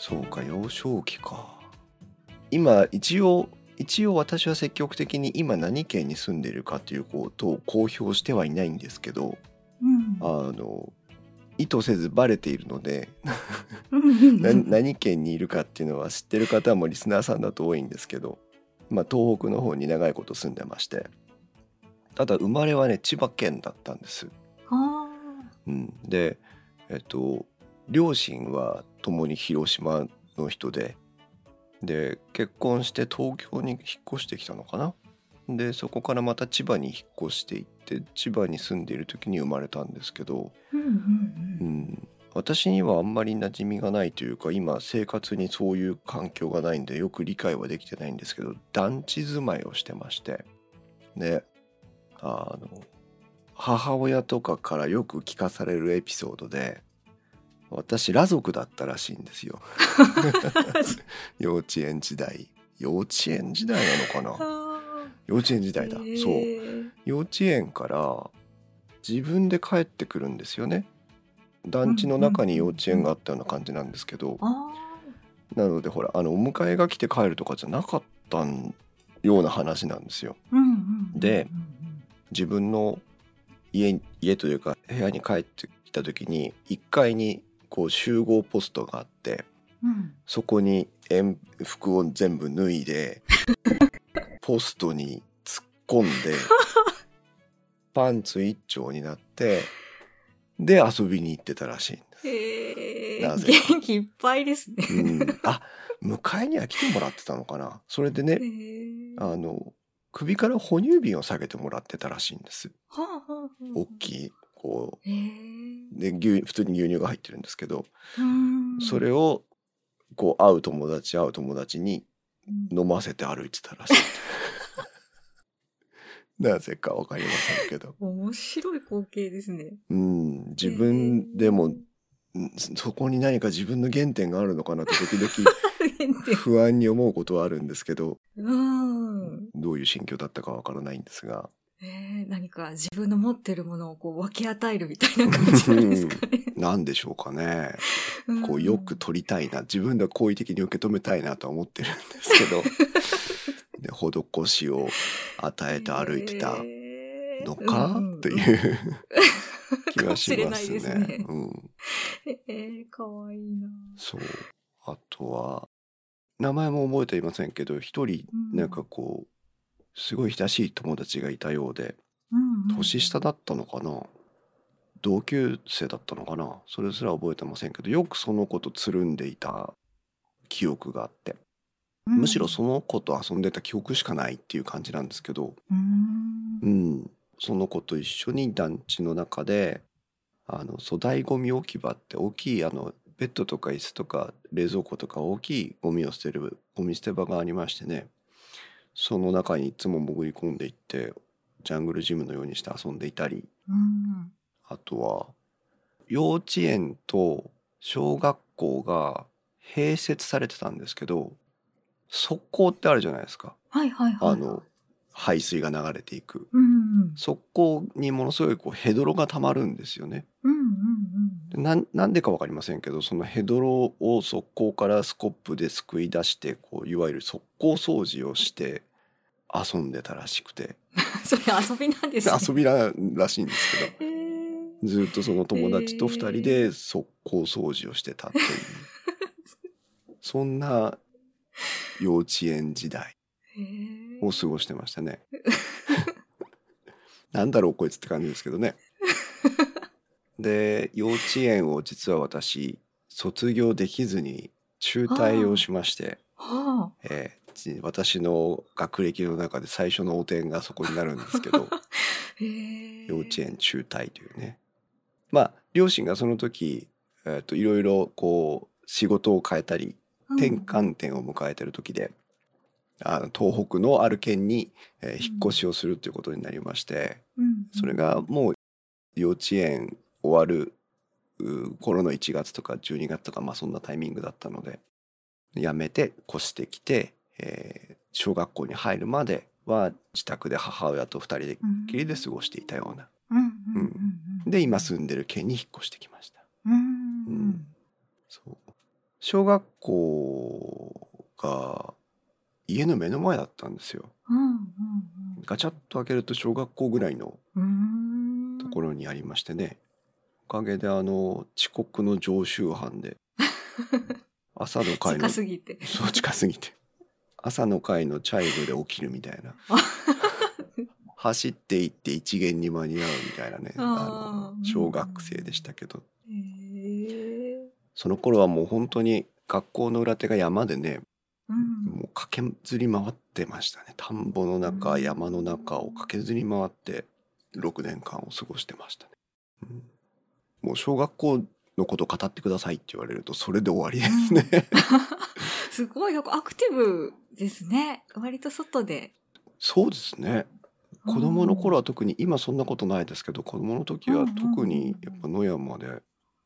そうか幼少期か。今一応一応私は積極的に今何県に住んでいるかということを公表してはいないんですけどうん。あの意図せずバレているので 何県にいるかっていうのは知ってる方もリスナーさんだと多いんですけど、まあ、東北の方に長いこと住んでましてただ生まれはね千葉県だったんです。あうん、でえっと両親は共に広島の人でで結婚して東京に引っ越してきたのかな？でそこからまた千葉に引っ越していって千葉に住んでいる時に生まれたんですけど、ーうんうんううんん、私にはあんまり馴染みがないというか今生活にそういう環境がないんでよく理解はできてないんですけど団地住まいをしてましてであの母親とかからよく聞かされるエピソードで私裸族だったらしいんですよ。幼稚園時代。幼稚園時代なのかな？あ幼稚園時代だ、ー。そう。幼稚園から自分で帰ってくるんですよね。団地の中に幼稚園があったような感じなんですけど。あなのでほらあのお迎えが来て帰るとかじゃなかったような話なんですよ。で自分の家家というか部屋に帰ってきた時に1階にこう集合ポストがあってうん。そこに塩服を全部脱いで ポストに突っ込んで パンツ一丁になってで遊びに行ってたらしいんです。へー。なぜか。元気いっぱいですね。うん、あ迎えには来てもらってたのかな。それでねあの首から哺乳瓶を下げてもらってたらしいんです。はあはあはあ。大きいこうで牛普通に牛乳が入ってるんですけど、うん。それをこう会う友達会う友達にうん。飲ませて歩いてたらしい。なぜかわかりませんけど、面白い光景ですね。うん、自分でも、うんそこに何か自分の原点があるのかなって時々 不安に思うことはあるんですけど。うん。どういう心境だったかわからないんですがえー、何か自分の持ってるものをこう分け与えるみたいな感じなんですかね。何でしょうかね。うん。こうよく取りたいな自分では好意的に受け止めたいなとは思ってるんですけど。で施しを与えて歩いてたのか、うんうんという気がしますね。ね。うん、えー、かわいいな。そう。あとは名前も覚えていませんけど一人うん。なんかこうすごい親しい友達がいたようでうんうん。年下だったのかな？同級生だったのかな？それすら覚えてませんけどよくその子とつるんでいた記憶があって。むしろその子と遊んでた記憶しかないっていう感じなんですけど、うん。うん、その子と一緒に団地の中であの粗大ごみ置き場って大きいあのベッドとか椅子とか冷蔵庫とか大きいゴミを捨てるゴミ捨て場がありましてねその中にいつも潜り込んでいってジャングルジムのようにして遊んでいたりうん。あとは幼稚園と小学校が併設されてたんですけど側溝ってあるじゃないですか。はいはいはい。あの排水が流れていく。うんうん側溝にものすごいこうヘドロがたまるんですよね。うんうんでなんなんでか分かりませんけどそのヘドロを側溝からスコップですくい出してこういわゆる側溝掃除をして遊んでたらしくて。うん。それ遊びなんですね。遊びららしいんですけど。へー。ずっとその友達と二人で側溝掃除をしてたっていう、そんな幼稚園時代。を過ごしてましたね。なんだろうこいつって感じですけどね。で幼稚園を実は私卒業できずに中退をしまして、はえ私の学歴の中で最初の汚点がそこになるんですけど。幼稚園中退というね。まあ両親がその時、えー、といろいろこう仕事を変えたり転換点を迎えてる時で、あの東北のある県に、えー引っ越しをするということになりまして、うんそれがもう幼稚園終わるう頃の1月とか12月とかまあそんなタイミングだったので辞めて越してきて、えー小学校に入るまでは自宅で母親と2人でうんきりで過ごしていたような。で今住んでる県に引っ越してきました。うん。うん。そう小学校が家の目の前だったん。ですよ。ガチャッと開けると小学校ぐらいの。ところにありましてね。おかげであの遅刻の常習犯で朝の会の近すぎて。そう近すぎて朝の会のチャイムで起きるみたいな。走っていって一元に間に合うみたいなねあの小学生でしたけど。へえ。その頃はもう本当に学校の裏手が山でねうん。もう駆けずり回ってましたね。田んぼの中うん。山の中を駆けずり回って6年間を過ごしてましたね、うん。もう小学校のこと語ってくださいって言われるとそれで終わりですね。すごい、なんかアクティブですね。割と外で。そうですね子供の頃は特に今そんなことないですけど子供の時は特にやっぱ野山で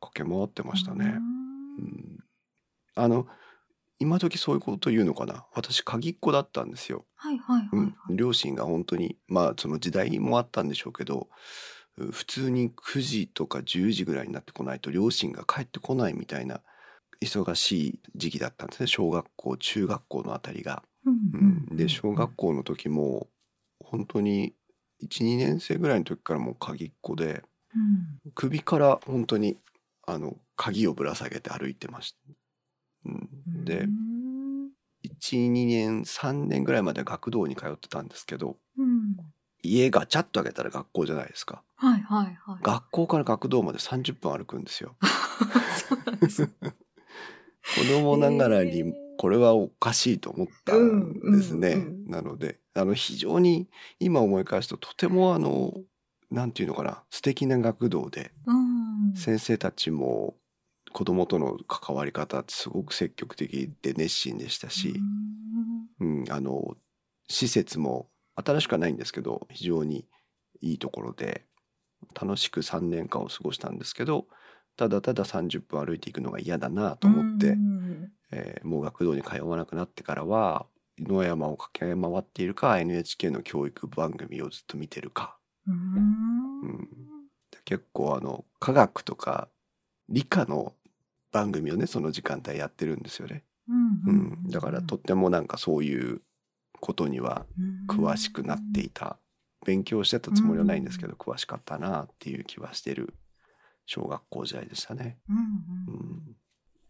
駆け回ってましたね。うんあの今時そういうこと言うのかな？私鍵っ子だったんですよ。はいはいはい、うんはい。両親が本当にまあその時代もあったんでしょうけどう普通に9時とか10時ぐらいになってこないと両親が帰ってこないみたいな忙しい時期だったんですね。小学校中学校のあたりが。うん。うん、で小学校の時も本当に12年生ぐらいの時からもう鍵っ子でうん。首から本当にあの鍵をぶら下げて歩いてました。うん、うでん12年3年ぐらいまで学童に通ってたんですけどうん。家がチャッと開けたら学校じゃないですか。はいはいはい。学校から学童まで30分歩くんですよ。そうなんです。子供ながらにこれはおかしいと思ったんですね、うんうんうんなのであの非常に今思い返すととてもあのなんていうのかな素敵な学童でうん。先生たちも子供との関わり方ってすごく積極的で熱心でしたし、うん、あの施設も新しくはないんですけど非常にいいところで楽しく3年間を過ごしたんですけどただただ30分歩いていくのが嫌だなと思って、もう学童に通わなくなってからは野山を駆け回っているか NHK の教育番組をずっと見てるか。うん。うん。結構あの科学とか理科の番組をねその時間帯やってるんですよね。うんうん、だからとってもなんかそういうことには詳しくなっていた。勉強してたつもりはないんですけど詳しかったなっていう気はしてる小学校時代でしたね。うんううんん、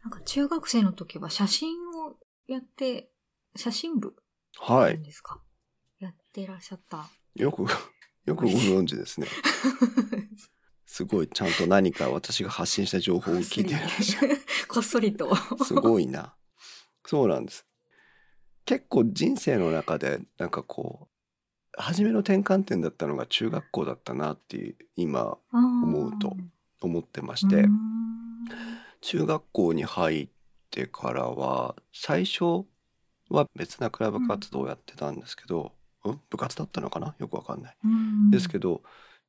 なんか中学生の時は写真をやって、写真部はいですか、やってらっしゃった。よく よくご存知ですね。すごいちゃんと何か私が発信した情報を聞いていらっしゃる。こっそりと。すごいな。そうなんです。結構人生の中でなんかこう初めの転換点だったのが中学校だったなっていう今思うと思ってまして、うん中学校に入ってからは最初は別なクラブ活動をやってたんですけど、うん、部活だったのかな？よくわかんない。うん。ですけど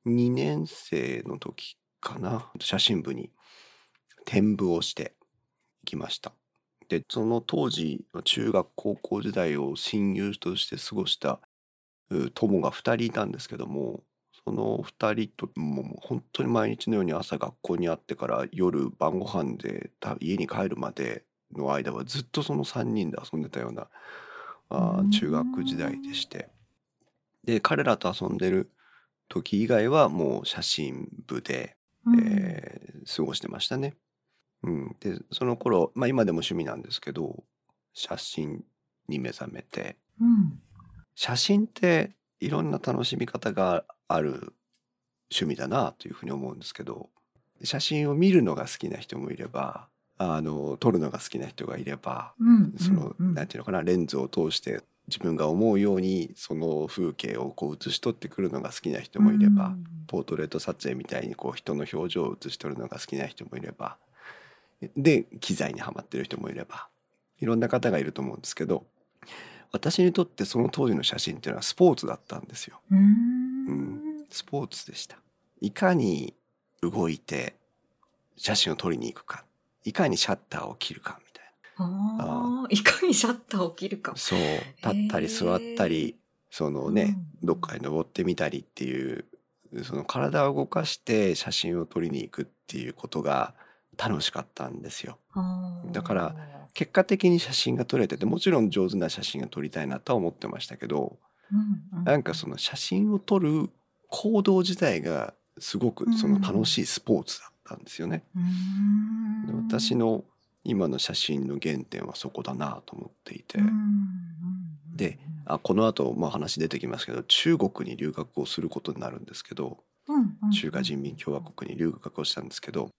2年生の時かな？写真部に転部をしてきました。でその当時中学高校時代を親友として過ごしたう友が2人いたんですけどもその2人ともう本当に毎日のように朝学校に会ってから夜晩ご飯でた家に帰るまでの間はずっとその3人で遊んでたようなあー中学時代でして。で彼らと遊んでる時以外はもう写真部で、うん。えー過ごしてましたね。うん、でその頃、まあ、今でも趣味なんですけど写真に目覚めて。うん。写真っていろんな楽しみ方がある趣味だなというふうに思うんですけど写真を見るのが好きな人もいればあの撮るのが好きな人がいればうんその、うん。なんていうのかなレンズを通して自分が思うようにその風景をこう写し取ってくるのが好きな人もいれば、ポートレート撮影みたいにこう人の表情を写し取るのが好きな人もいればで機材にはまってる人もいればいろんな方がいると思うんですけど私にとってその当時の写真っていうのはスポーツだったんですよ。うんうん。スポーツでした。いかに動いて写真を撮りに行くか。いかにシャッターを切るかみたいああいかにシャッターを切るか。な。そう。立ったり座ったりそのね、うん。どっかに登ってみたりっていうその体を動かして写真を撮りに行くっていうことが楽しかったんですよ。だから、結果的に写真が撮れててもちろん上手な写真が撮りたいなとは思ってましたけどうんうん。なんかその写真を撮る行動自体がすごくその楽しいスポーツだったんですよね。うん。私の今の写真の原点はそこだなと思っていて、うんうん。であこの後まあ話出てきますけど中国に留学をすることになるんですけどうんうん。中華人民共和国に留学をしたんですけど、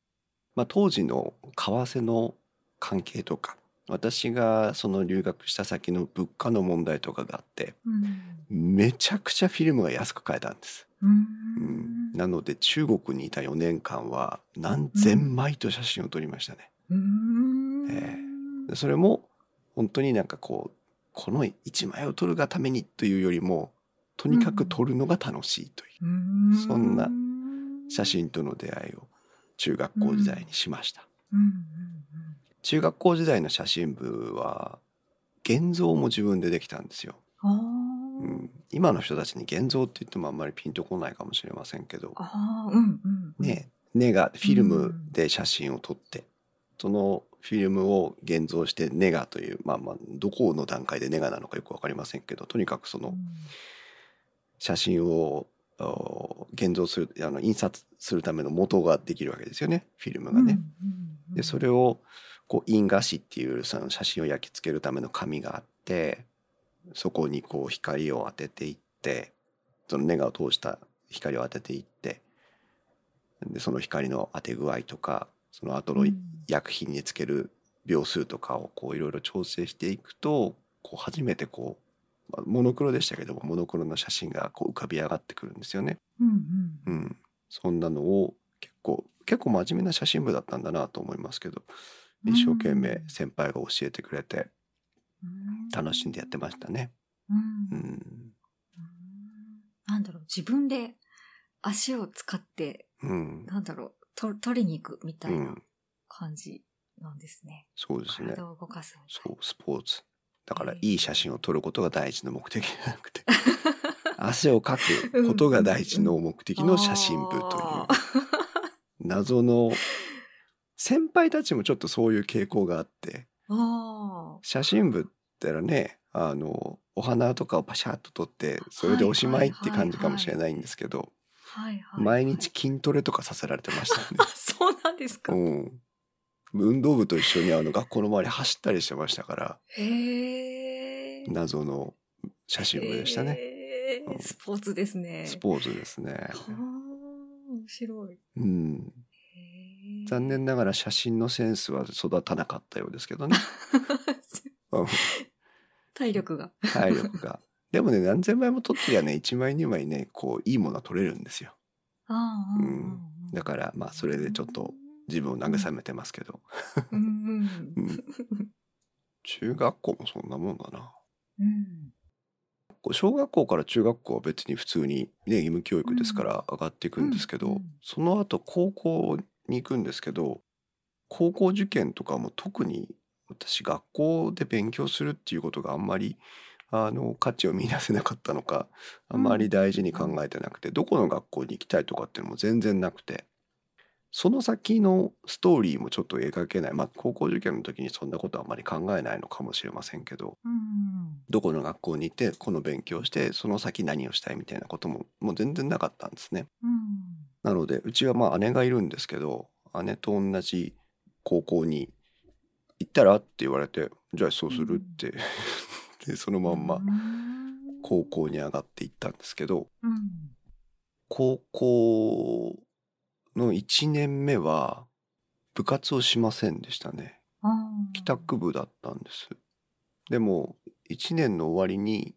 まあ、当時の為替の関係とか私がその留学した先の物価の問題とかがあってうんめちゃくちゃフィルムが安く買えたんです。ううん。ん、なので中国にいた4年間は何千枚と写真を撮りましたね。うん。えでそれも本当になんかこうこの1枚を撮るがためにというよりもとにかく撮るのが楽しいといううん。そんな写真との出会いを中学校時代にしました。うん。うん中学校時代の写真部は現像も自分でできたんですよ。うん。今の人たちに現像って言ってもあんまりピンとこないかもしれませんけど、うんうんうん。ね、根がフィルムで写真を撮って、そのフィルムを現像してネガというまあまあどこの段階でネガなのかよく分かりませんけどとにかくその写真をお現像するあの印刷するための元ができるわけですよね。フィルムがね。でそれをこう印画紙っていうその写真を焼き付けるための紙があってそこにこう光を当てていってそのネガを通した光を当てていってでその光の当て具合とかその後の薬品につける秒数とかをこういろいろ調整していくとこう初めてこうまあモノクロでしたけどもモノクロの写真がこう浮かび上がってくるんですよね。うんううんん、そんなのを結構結構真面目な写真部だったんだなと思いますけど一生懸命先輩が教えてくれてうん。楽しんでやってましたね。うん。うん、うん。なんだろう自分で足を使ってうん、なんだろうと取りに行くみたう、いなん。感じなんですね。そうですね。体を動かすそうスポーツ。だからええいい写真を撮ることが第一の目的じゃなくて 汗をかくことが第一の目的の写真部という。あ謎の先輩たちもちょっとそういう傾向があってあ写真部ってのはねあのお花とかをパシャッと撮ってそれでおしまいって感じかもしれないんですけどはいはい。毎日筋トレとかさせられてましたよねあ。そうなんですか。うん、運動部と一緒にあの学校の周り走ったりしてましたからへえ。謎の写真部でしたね。うんスポーツですね。スポーツですね。はあ、面白い。うん、残念ながら写真のセンスは育たなかったようですけどね。うん体力が。体力が。でもね、何千枚も撮ってりゃね、1枚2枚ね、こう、いいものは撮れるんですよ。うんだから、まあ、それでちょっと自分を慰めてますけど。中学校もそんなもんだな。うん小学校から中学校は別に普通にね、義務教育ですから上がっていくんですけど、その後高校に行くんですけど、高校受験とかも特に私学校で勉強するっていうことがあんまりあの価値を見出せなかったのかあんまり大事に考えてなくて、どこの学校に行きたいとかっていうのも全然なくてその先のストーリーもちょっと描けない。まあ高校受験の時にそんなことはあんまり考えないのかもしれませんけどうんどこの学校に行ってこの勉強してその先何をしたいみたいなことももう全然なかったんですね。うんなのでうちはまあ姉がいるんですけど姉と同じ高校に行ったらって言われてじゃあそうするって でそのまんまうん高校に上がっていったんですけどうん。高校の1年目は部活をしませんでしたね。帰宅部だったんです。でも1年の終わりに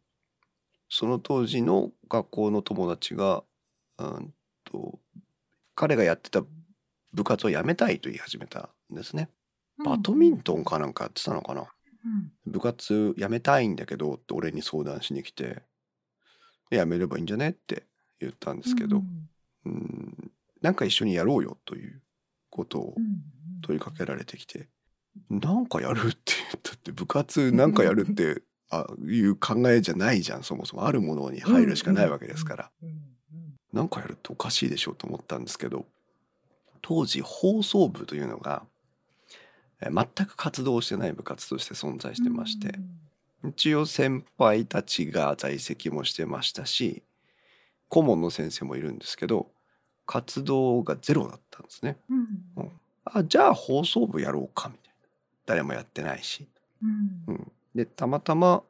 その当時の学校の友達がうんと彼がやってた部活を辞めたいと言い始めたんですね。バドミントンかなんかやってたのかな。うん。部活辞めたいんだけどって俺に相談しに来て辞めればいいんじゃねって言ったんですけど、うん。うん。なんか一緒にやろうよということをうん問いかけられてきて、なんかやるって言ったって部活なんかやるって あいう考えじゃないじゃんそもそも。あるものに入るしかないわけですから、うんうんなんかやるっておかしいでしょうと思ったんですけど当時放送部というのがえー全く活動してない部活として存在してまして、一応先輩たちが在籍もしてましたし顧問の先生もいるんですけど活動がゼロだったんですね。うんうんあじゃあ放送部やろうかみたいな誰もやってないし。うんうん、でたまたま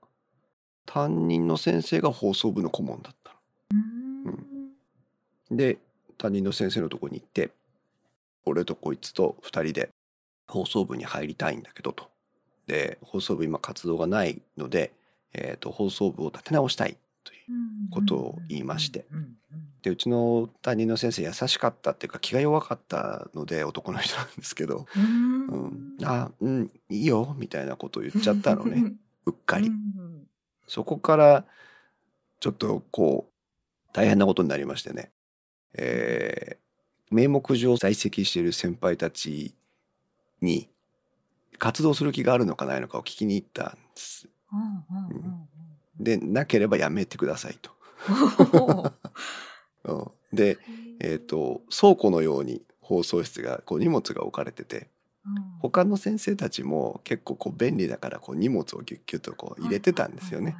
担任の先生が放送部の顧問だった。で担任の先生のとこに行って俺とこいつと2人で放送部に入りたいんだけどと。で放送部今活動がないので、えー、と放送部を立て直したいという。ことを言いまして。でうちの担任の先生優しかったっていうか気が弱かったので男の人なんですけど「うん。うん、あうんいいよ」みたいなことを言っちゃったのね。うっかり。う。ん。そこからちょっとこう大変なことになりましてね、えー名目上在籍している先輩たちに活動する気があるのかないのかを聞きに行ったんです。うんうんうんでなければやめてくださいと。うんうんで、えー、と倉庫のように放送室がこう荷物が置かれてて他の先生たちも結構こう便利だからこう荷物をギュッギュッとこう入れてたんですよね。。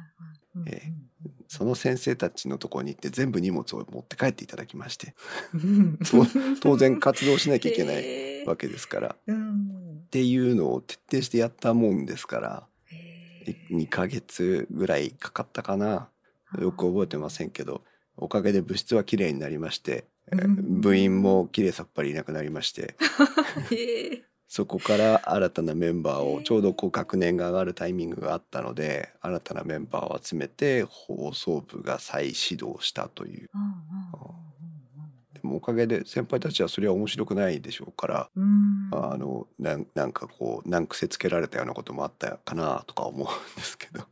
えその先生たちのところに行って全部荷物を持って帰っていただきまして 当然活動しなきゃいけないいわけですからっうん。ていうのを徹底してやったもんですからへー。2ヶ月ぐらいかかったかな。よく覚えてませんけどおかげで部室はきれいになりましてえーうん。部員もきれいさっぱりいなくなりまして。へーそこから新たなメンバーをちょうどこう学年が上がるタイミングがあったので新たなメンバーを集めて放送部が再始動したという。でもおかげで先輩たちはそれは面白くないでしょうからあのなんなんかこう難癖つけられたようなこともあったかなとか思うんですけど。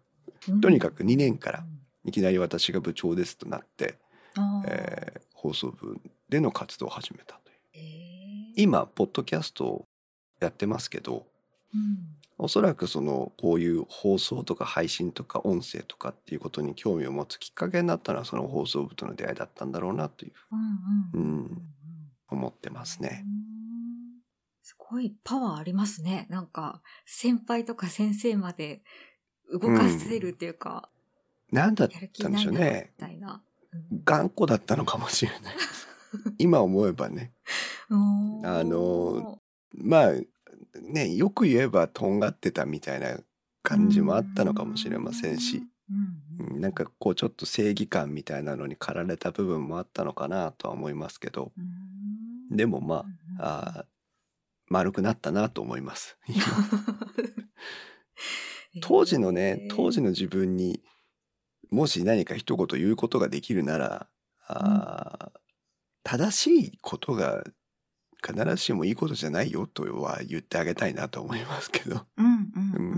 うん。とにかく2年からいきなり私が部長ですとなって、えー放送部での活動を始めたという。今ポッドキャストをやってますけどうんおそらくそのこういう放送とか配信とか音声とかっていうことに興味を持つきっかけになったのはその放送部との出会いだったんだろうなといううんうんうん思ってますね。うんすごいパワーありますね。なんか、先輩とか先生まで動かせるっていうか、なんだったんでしょうないな、みね。たいな。頑固だったのかもしれない。今思えばね。うんあの、まあねよく言えばとんがってたみたいな感じもあったのかもしれませんし、うんうん。なんかこうちょっと正義感みたいなのに駆られた部分もあったのかなとは思いますけど。うんでもまああー丸くなったなと思います。当時のね当時の自分にもし何か一言言うことができるならあー正しいことが必ずしもいいことじゃないよとは言ってあげたいなと思いますけど、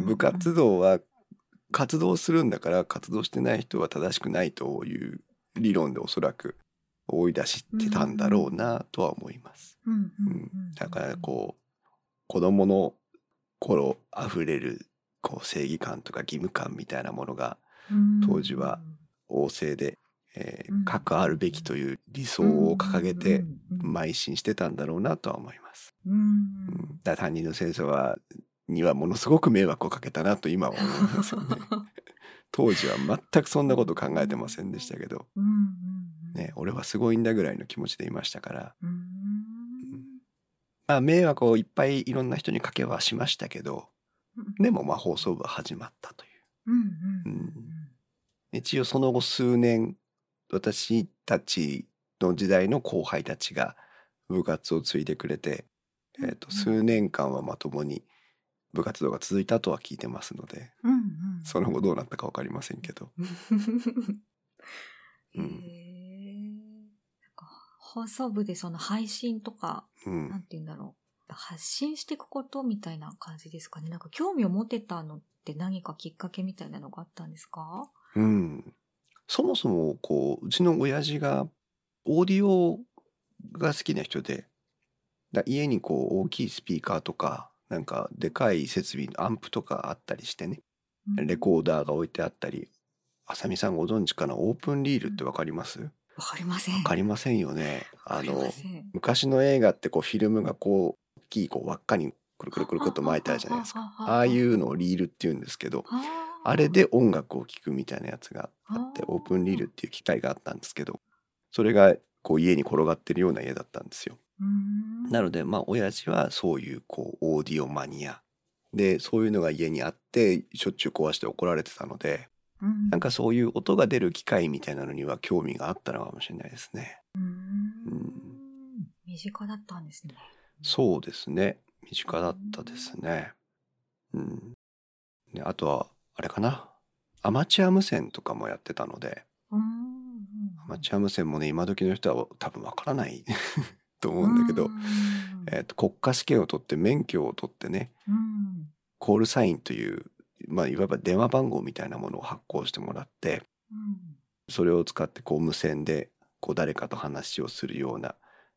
部活動は活動するんだから活動してない人は正しくないという理論でおそらく追い出してたんだろうなとは思います。だからこう子供の頃あふれるこう正義感とか義務感みたいなものがうん。当時は旺盛で、えーうん。核あるべきという理想を掲げて邁進してたんだろうなとは思います。うん。うん、だ担任の先生はにはものすごく迷惑をかけたなと今は思いますよね。当時は全くそんなこと考えてませんでしたけど、ね、俺はすごいんだぐらいの気持ちでいましたから、うん。まあ、迷惑をいっぱいいろんな人にかけはしましたけどでもまあ放送部は始まったという。うんうん。うん。一応その後数年私たちの時代の後輩たちが部活を継いでくれて、えー、と数年間はまともに部活動が続いたとは聞いてますのでうんうん。その後どうなったか分かりませんけど、へえなんか放送部でその配信とか、うん。なんて言うんだろう。発信していくことみたいな感じですかね。なんか興味を持てたのって何かきっかけみたいなのがあったんですか？うん、そもそもこううちの親父がオーディオが好きな人でだ家にこう大きいスピーカーとかなんかでかい設備アンプとかあったりしてねレコーダーが置いてあったり、あさみさんご存知かな？オープンリールってわかります？わわかりません。わかりませんよね。あの昔の映画ってこうフィルムがこう大きいこう輪っかにくるくるくるくるっと巻いてあるじゃないですか。ああいうのをリールって言うんですけど、あれで音楽を聴くみたいなやつがあって、オープンリールっていう機械があったんですけど、それがこう家に転がってるような家だったんですよ。うん。なのでまあ親父はそういうこうオーディオマニア。でそういうのが家にあってしょっちゅう壊して怒られてたのでうん。なんかそういう音が出る機械みたいなのには興味があったのかもしれないですね。うん。うん。身近だったんですね。そうですね。身近だったですね。うん、であとはあれかな？アマチュア無線とかもやってたのでうんアマチュア無線もね今時の人は多分わからない と思うんだけど、うんえーと国家試験を取って免許を取ってねうん。コールサインという、まあ、いわば電話番号みたいなものを発行してもらってうん。それを使ってこう無線でこう誰かと話をするような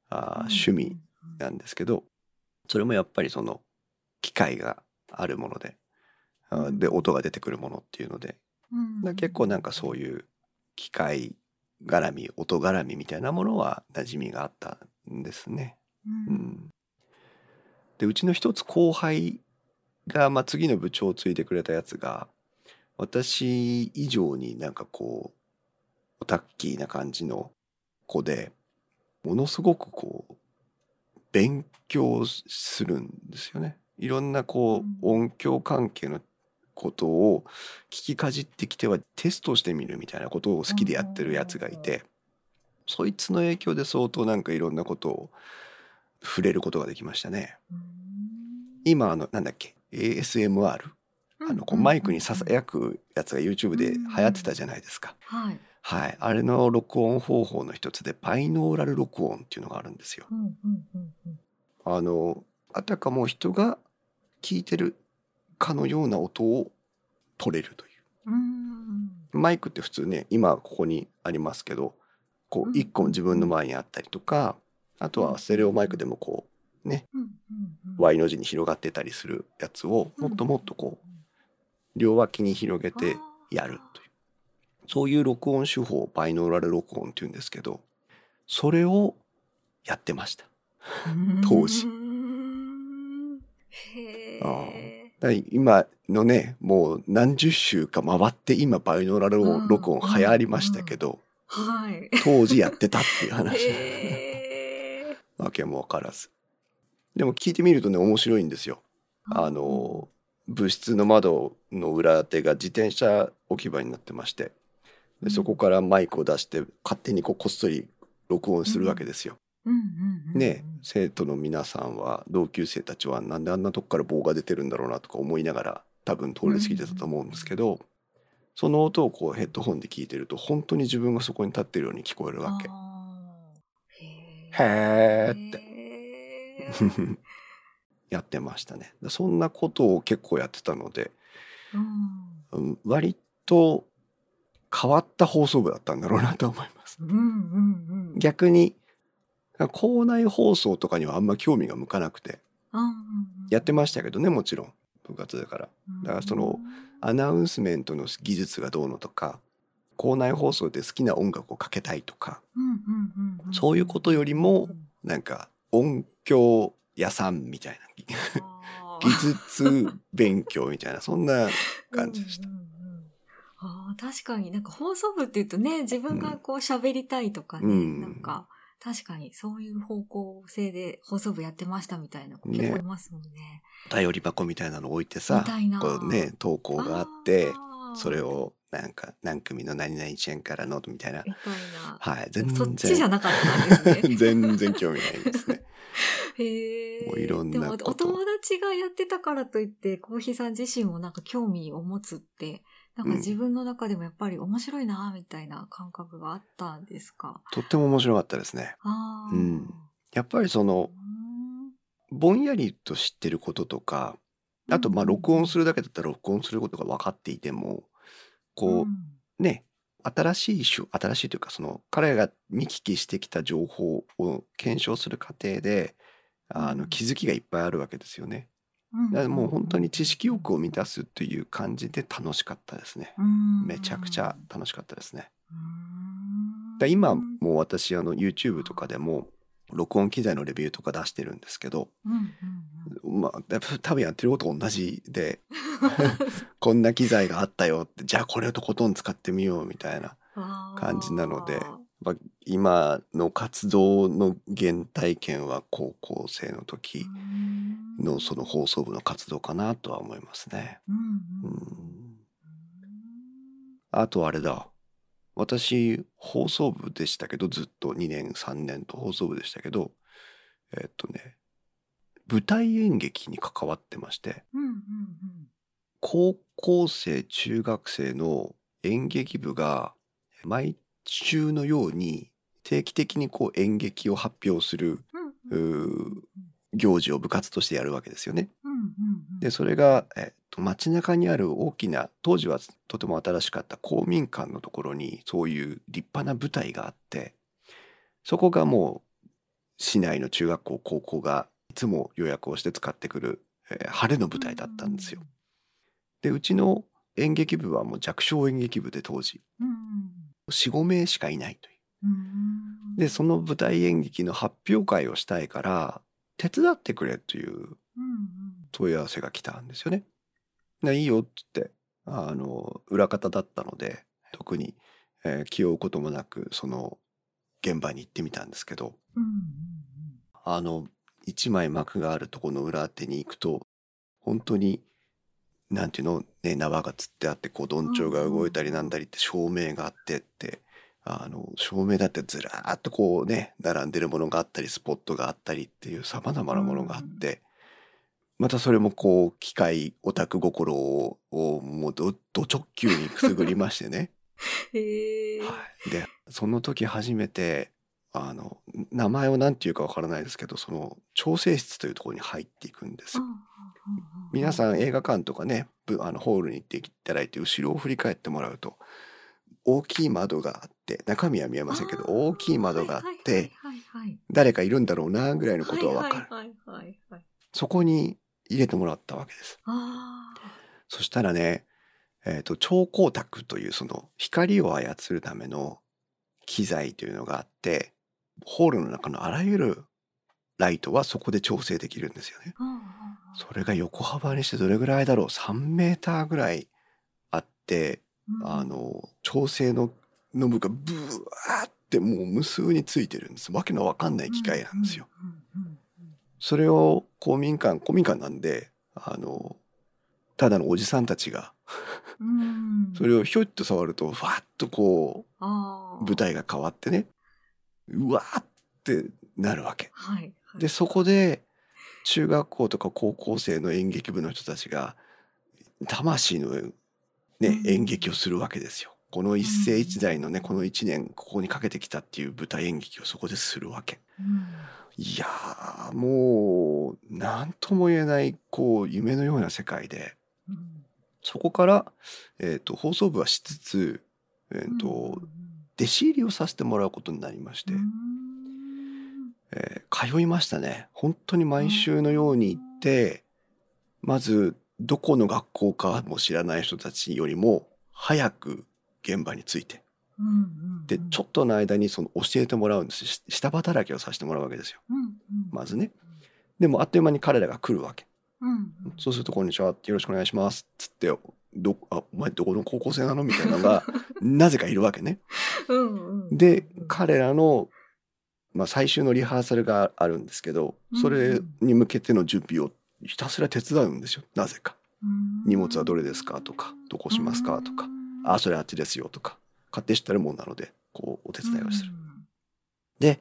あー趣味なんですけどそれもやっぱりその機械があるものでで音が出てくるものっていうので。うんだ結構なんかそういう機械絡み音絡みみたいなものは馴染みがあったんですね。ううん。ん、でうちの一つ後輩が、まあ、次の部長を継いでくれたやつが私以上になんかこうオタッキーな感じの子でものすごくこう勉強するんですよね。いろんなこう音響関係のことを聞きかじってきてはテストしてみるみたいなことを好きでやってるやつがいてそいつの影響で相当なんかいろんなことを触れることができましたね。今あのなんだっけ？ASMR あのこうマイクにささやくやつが YouTube で流行ってたじゃないですか。はい。はい、あれの録音方法の一つでバイノーラル録音っていうのがあるんですよ。あのあたかも人が聞いてるかのような音を取れるという。うん。マイクって普通ね今ここにありますけどこううん。一個自分の前にあったりとかあとはステレオマイクでもこうね Y の字に広がってたりするやつをもっともっとこう両脇に広げてやるという。そういう録音手法をバイノーラル録音っていうんですけどそれをやってました。当時。うんへあえ。今のねもう何十週か回って今バイノーラル録音流行りましたけどはい。当時やってたっていう話。へえ。わけもわからず。でも聞いてみるとね面白いんですよ。あの物質の窓の裏手が自転車置き場になってましてでそこからマイクを出して勝手にこうこっそり録音するわけですよ。うんうんうん、ね生徒の皆さんは同級生たちはなんであんなとこから棒が出てるんだろうなとか思いながら多分通り過ぎてたと思うんですけど、その音をこうヘッドホンで聞いてると本当に自分がそこに立ってるように聞こえるわけ。へへーって。へ やってましたね。そんなことを結構やってたので、うん割と変わった放送部だったんだろうなと思います。うんうんうん。逆に校内放送とかにはあんま興味が向かなくて。やってましたけどねもちろん。部活だから。だからそのアナウンスメントの技術がどうのとか校内放送で好きな音楽をかけたいとかそういうことよりもなんか音響屋さんみたいな技術勉強みたいなそんな感じでした。うんうんうんあー確かに。なんか放送部って言うとね、自分がこう喋りたいとかね、うん。なんか確かにそういう方向性で放送部やってましたみたいな子ね結構いますもんね。頼り箱みたいなの置いてさこうね投稿があってそれをなんか何組の何々ちゃんからのみたいなみたいな。はい全然そっちじゃなかったんですね。全然興味ないですね へえ。もういろんなでもことお友達がやってたからといって、コーヒーさん自身もなんか興味を持つって、なんか自分の中でもやっぱり面白いな、みたいな感覚があったんですか？とっても面白かったですね。うんやっぱりそのぼんやりと知ってることとかあとまあ録音するだけだったら録音することが分かっていてもこうね新しい種新しいというかその彼が見聞きしてきた情報を検証する過程であうんの気づきがいっぱいあるわけですよね。うん、もう本当に知識欲を満たすっていう感じで楽しかったですね。うんめちゃくちゃ楽しかったですね。うーんで今もう私あの YouTube とかでも録音機材のレビューとか出してるんですけど、まあ、やっぱ多分やってること同じで こんな機材があったよってじゃあこれとことん使ってみようみたいなうん。感じなので今の活動の原体験は高校生のー時うんのその放送部の活動かなとは思いますね。うんううん。んあとあれだ。私放送部でしたけどずっと2年3年と放送部でしたけどえっとね舞台演劇に関わってましてうんうん高校生中学生の演劇部が毎週のように定期的にこう演劇を発表するうんうん行事を部活としてやるわけですよね。うんうんうんでそれが、えっと、街中にある大きな当時はとても新しかった公民館のところにそういう立派な舞台があってそこがもう市内の中学校高校がいつも予約をして使ってくる、えー晴れの舞台だったんですよ。でうちの演劇部はもう弱小演劇部で当時うんうん45名しかいないという。うんでその舞台演劇の発表会をしたいから手伝ってくれという問い合わせが来たんですよね。でいいよっつってあの裏方だったので特に、えー気負うこともなくその現場に行ってみたんですけど。あの一枚幕があるところの裏手に行くと本当になんていうの、ね、縄がつってあってこうどんちょうが動いたりなんだりって照明があってってあの照明だってずらーっとこうね並んでるものがあったりスポットがあったりっていうさまざまなものがあって、またそれもこう機械オタク心ををもうどど直球にくすぐりましてね。へえ。はい、でその時初めてあの名前を何て言うかわからないですけどその調整室というところに入っていくんですよ。皆ん。さん映画館とかねぶあのホールに行っていただいて後ろを振り返ってもらうと大きい窓があって中身は見えませんけど大きい窓があって誰かいるんだろうなぐらいのことはわかる。そこに入れてもらったわけです。あそしたらね、えっ、と、超光沢というその光を操るための機材というのがあって、ホールの中のあらゆるライトはそこで調整できるんですよね。それが横幅にしてどれぐらいだろう ?3 メーターぐらいあって、あ、の、調整のノブがブワーってもう無数についてるんです。わけのわかんない機械なんですよ。それを公民館、公民館なんで、あの、ただのおじさんたちが。それをひょいっと触るとふわっとこ。う舞。台が変わってねうわーってなるわけ。はいはい。でそこで中学校とか高校生の演劇部の人たちが魂の、ねうん。演劇をするわけですよ。この一世一代のねこの一年ここにかけてきたっていう舞台演劇をそこでするわけ。うん。いやーもう何とも言えないこう夢のような世界でうん。そこから、えー、と放送部はしつつ、えーとうん。弟子入りをさせてもらうことになりまして、うん。えー通いましたね。本当に毎週のように行ってまずどこの学校かも知らない人たちよりも早く現場に着いてうんうん。でちょっとの間にその教えてもらうんですし下働きをさせてもらうわけですようんうん。まずね。でもあっという間に彼らが来るわけうんうん。そうすると「こんにちは」よろしくお願いします」っつって「どあお前どこの高校生なの?」みたいなのが なぜかいるわけね。うんうん。で彼らの、まあ、最終のリハーサルがあるんですけどそれに向けての準備をひたすら手伝うんですよ。なぜか。うん。荷物はどれですかとかどこしますかとか。あそれあっちですよとか。勝手に知ってるもんなのでこうお手伝いをする。で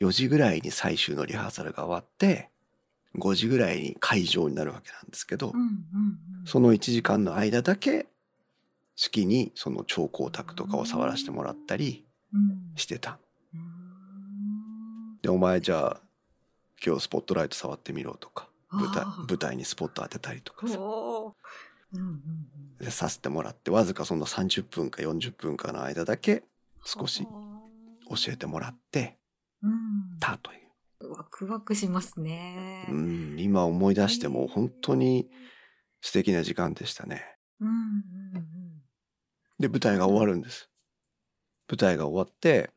4時ぐらいに最終のリハーサルが終わって5時ぐらいに会場になるわけなんですけど、うんうんうん。その1時間の間だけ好きにその超光沢とかを触らせてもらったりうん。してた。うん。でお前じゃあ今日スポットライト触ってみろとか舞台舞台にスポット当てたりとかさ。う。んうんうん。でさせてもらってわずかその30分か40分かの間だけ少し教えてもらってうん。たという、ワクワクしますね。うん、今思い出しても本当に素敵な時間でしたね。うんうんうん。で舞台が終わるんです。舞台が終わって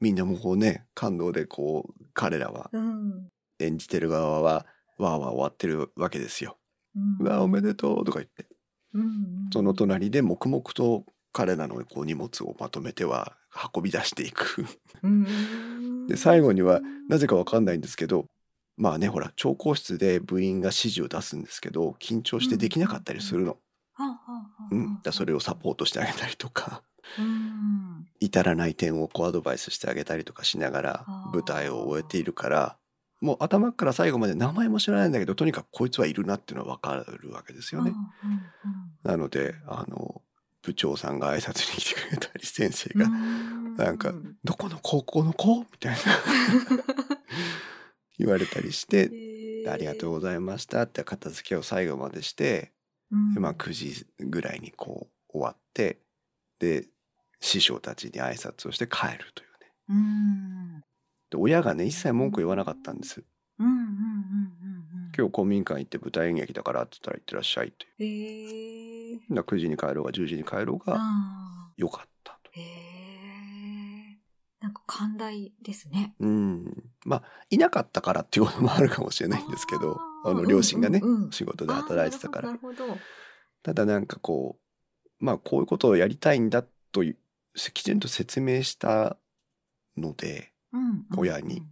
みんなもこうね感動でこう彼らはうん。演じてる側はわーわー終わってるわけですよ。うん。うわーおめでとうとか言って。うんうん。その隣で黙々と彼らのこう荷物をまとめては運び出していく。うんで最後にはなぜかわかんないんですけどまあねほら調校室で部員が指示を出すんですけど緊張してできなかったりするの。はあはあはあうん、だそれをサポートしてあげたりとか。うん。至らない点をこうアドバイスしてあげたりとかしながら舞台を終えているからもう頭から最後まで名前も知らないんだけどとにかくこいつはいるなっていうのは分かるわけですよね。なのであの部長さんが挨拶に来てくれたり先生がなんか「どこの高校の子?」みたいな。言われたりして「ありがとうございました」って片付けを最後までしてまあ9時ぐらいにこう終わってで師匠たちに挨拶をして帰るというね。うんで親がね一切文句言わなかったんです。うんうんうんうんうん今日公民館行って舞台演劇だからって言ったら行ってらっしゃいといへえうだから9時に帰ろうが10時に帰ろうがあよかったと。ーへえなんか寛大ですね。うん。まあいなかったからっていうこともあるかもしれないんですけどあの両親がね、うんうんうん。仕事で働いてたから。なるほど。ただなんかこうまあこういうことをやりたいんだというきちんと説明したので親に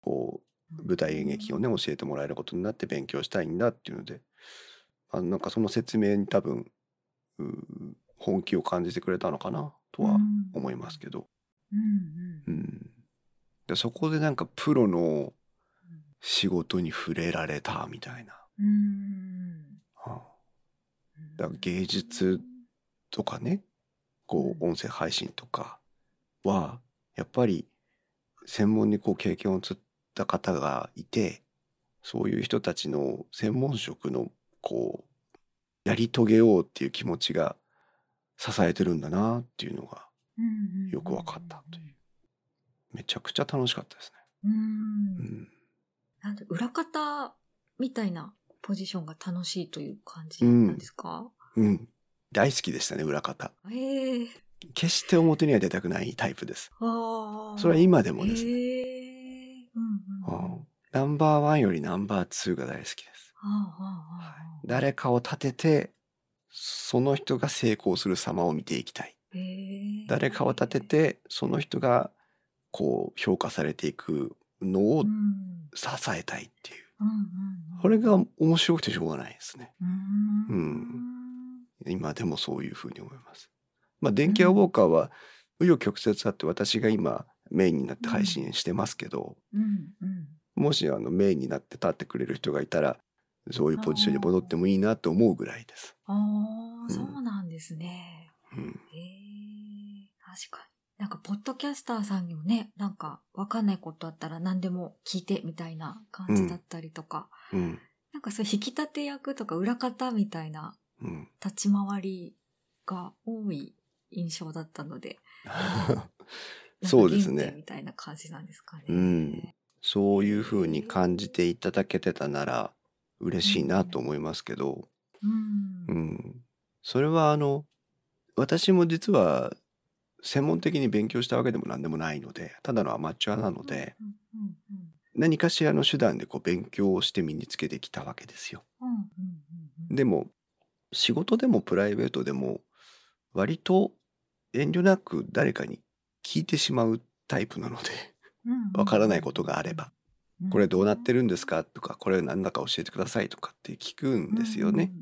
こう舞台演劇をね教えてもらえることになって勉強したいんだっていうのであのなんかその説明に多分本気を感じてくれたのかなとは思いますけど、うんうん。うん、でそこでなんかプロの仕事に触れられたみたいな、うんはあだから芸術とかねこう音声配信とかはやっぱり専門にこう経験を積った方がいてそういう人たちの専門職のこうやり遂げようっていう気持ちが支えてるんだなっていうのがうんうんよく分かったという。めちゃくちゃ楽しかったですうんね。うんなん。で裏方みたいなポジションが楽しいという感じなんですか、うん、大好きでしたね裏方ええ決して表には出たくないタイプです。それは今でもですね。ええうんうんナンバーワンよりナンバーツーが大好きです。誰かを立ててその人が成功する様を見ていきたい。ええ誰かを立ててその人がこう評価されていくのをうん支えたいっていう。うんうんうんこれが面白くてしょうがないですね。うんうん今でもそういうふうに思います。まあ電気屋ウォーカーは紆余曲折あって私が今メインになって配信してますけど、うんうん。もしあのメインになって立ってくれる人がいたらそういうポジションに戻ってもいいなと思うぐらいです。あうん。あそうなんですね。うん、へえ確かに。なんか、ポッドキャスターさんにもね、なんか、わかんないことあったら何でも聞いてみたいな感じだったりとか、うん、なんかそういう引き立て役とか裏方みたいなうん。立ち回りが多い印象だったので、そうですねみたいな感じなんですかね。うんそういうふうに感じていただけてたなら嬉しいなと思いますけど、うん。うん、それはあの私も実は専門的に勉強したわけでも何でもないのでただのアマチュアなので何かしらの手段でこう勉強をして身につけてきたわけですよ。でも仕事でもプライベートでも割と遠慮なく誰かに聞いてしまうタイプなのでわからないことがあれば「これどうなってるんですか?」とか「これ何だか教えてください」とかって聞くんですよね。。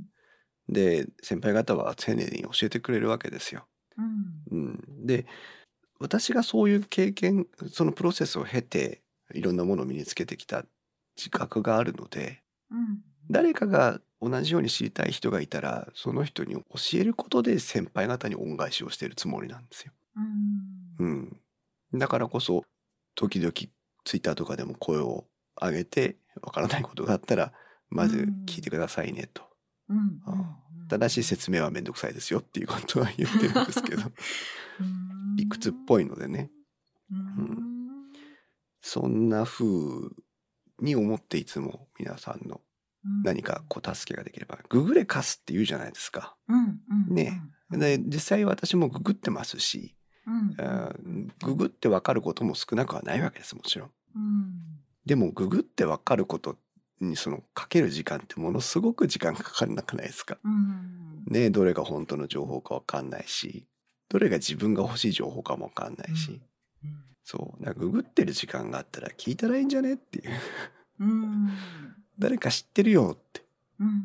で先輩方は丁寧に教えてくれるわけですよ。うんで私がそういう経験そのプロセスを経ていろんなものを身につけてきた自覚があるのでうん誰かが同じように知りたい人がいたらその人に教えることで先輩方に恩返しをしているつもりなんですよ。うん。うん、だからこそ時々ツイッターとかでも声を上げてわからないことがあったらまず聞いてくださいねと。うん。うん。ただし説明はめんどくさいですよっていうことは言ってるんですけど。うん。理屈っぽいのでね。うん。そんな風に思っていつも皆さんのうん何かこう助けができれば。ググれ貸すって言うじゃないですか。うんうんね。で実際私もググってますし。ググって分かることも少なくはないわけですもちろん。うん。でもググって分かることにそのかける時間ってものすごく時間かかんなくないですか。うん。ねどれが本当の情報か分かんないし。どれが自分が欲しい情報かも分かんないし、うん。そう。ググってる時間があったら聞いたらいいんじゃねっていう。うん誰か知ってるよって。うんうん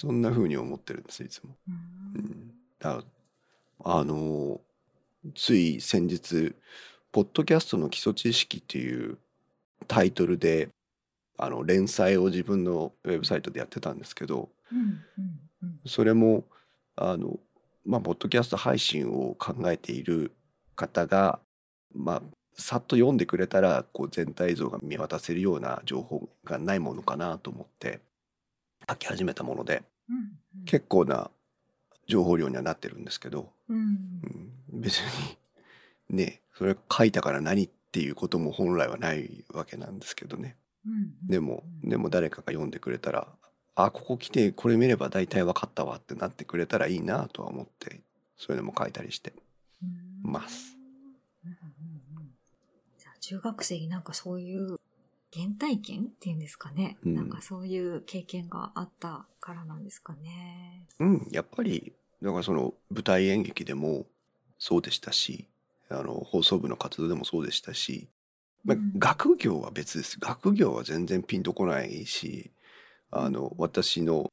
そんな風に思ってるんですいつも。うん。うん。だあのつい先日「ポッドキャストの基礎知識」っていうタイトルであの連載を自分のウェブサイトでやってたんですけどうんうんうん。それもあのまあポッドキャスト配信を考えている方がまあさっと読んでくれたらこう全体像が見渡せるような情報がないものかなと思って書き始めたものでうんうん。結構な情報量にはなってるんですけど、うん。うん、別に ねそれ書いたから何っていうことも本来はないわけなんですけどね。うんでもでも誰かが読んでくれたらあここ来てこれ見れば大体分かったわってなってくれたらいいなとは思ってそういうのも書いたりしてうん。ます。うんうんうんじゃあ中学生になんかそういう原体験っていうんですかね、うん。なんかそういう経験があったからなんですかね。うん。やっぱりだからその舞台演劇でもそうでしたしあの放送部の活動でもそうでしたし、まあうん。学業は別です。学業は全然ピンとこないしあの私の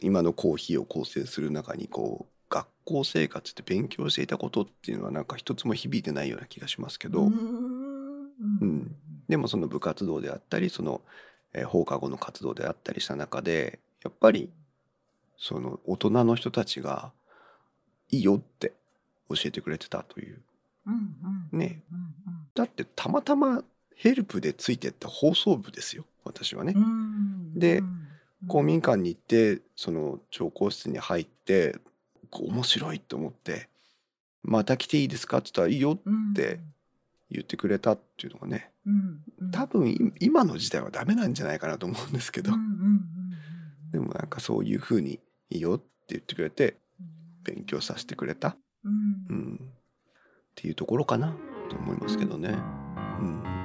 今のコーヒーを構成する中にこう学校生活って勉強していたことっていうのはなんか一つも響いてないような気がしますけど、うんうん。うん。でもその部活動であったりその、えー放課後の活動であったりした中でやっぱりその大人の人たちがいいよって教えてくれてたという。うんうん。ね。うんだってたまたまヘルプでついてった放送部ですよ私はね。うんう。んでうん。公民館に行ってその調校室に入って面白いと思って「また来ていいですか?」って言ったら「いいよ」って言ってくれたっていうのがねうんうん。多分い今の時代はダメなんじゃないかなと思うんですけど。うんうんうんでもなんかそういうふうに「いいよ」って言ってくれてうん勉強させてくれた、うん。うん、っていうところかなと思いますけどね。うん